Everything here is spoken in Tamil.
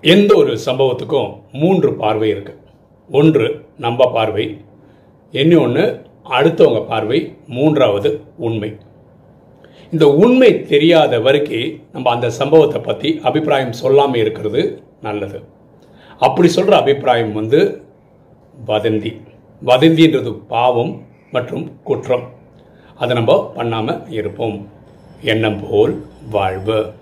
எந்த ஒரு சம்பவத்துக்கும் மூன்று பார்வை இருக்கு. ஒன்று நம்ம பார்வை. இன்னொன்று அடுத்தவங்க பார்வை. மூன்றாவது உண்மை. இந்த உண்மை தெரியாத வரைக்கும் நம்ம அந்த சம்பவத்தை பற்றி அபிப்பிராயம் சொல்லாமல் இருக்கிறது நல்லது. அப்படி சொல்கிற அபிப்பிராயம் வந்து வதந்தி. வதந்தின்றது பாவம் மற்றும் குற்றம். அதை நம்ம பண்ணாமல் இருப்போம். எண்ணம் போல் வாழ்வு.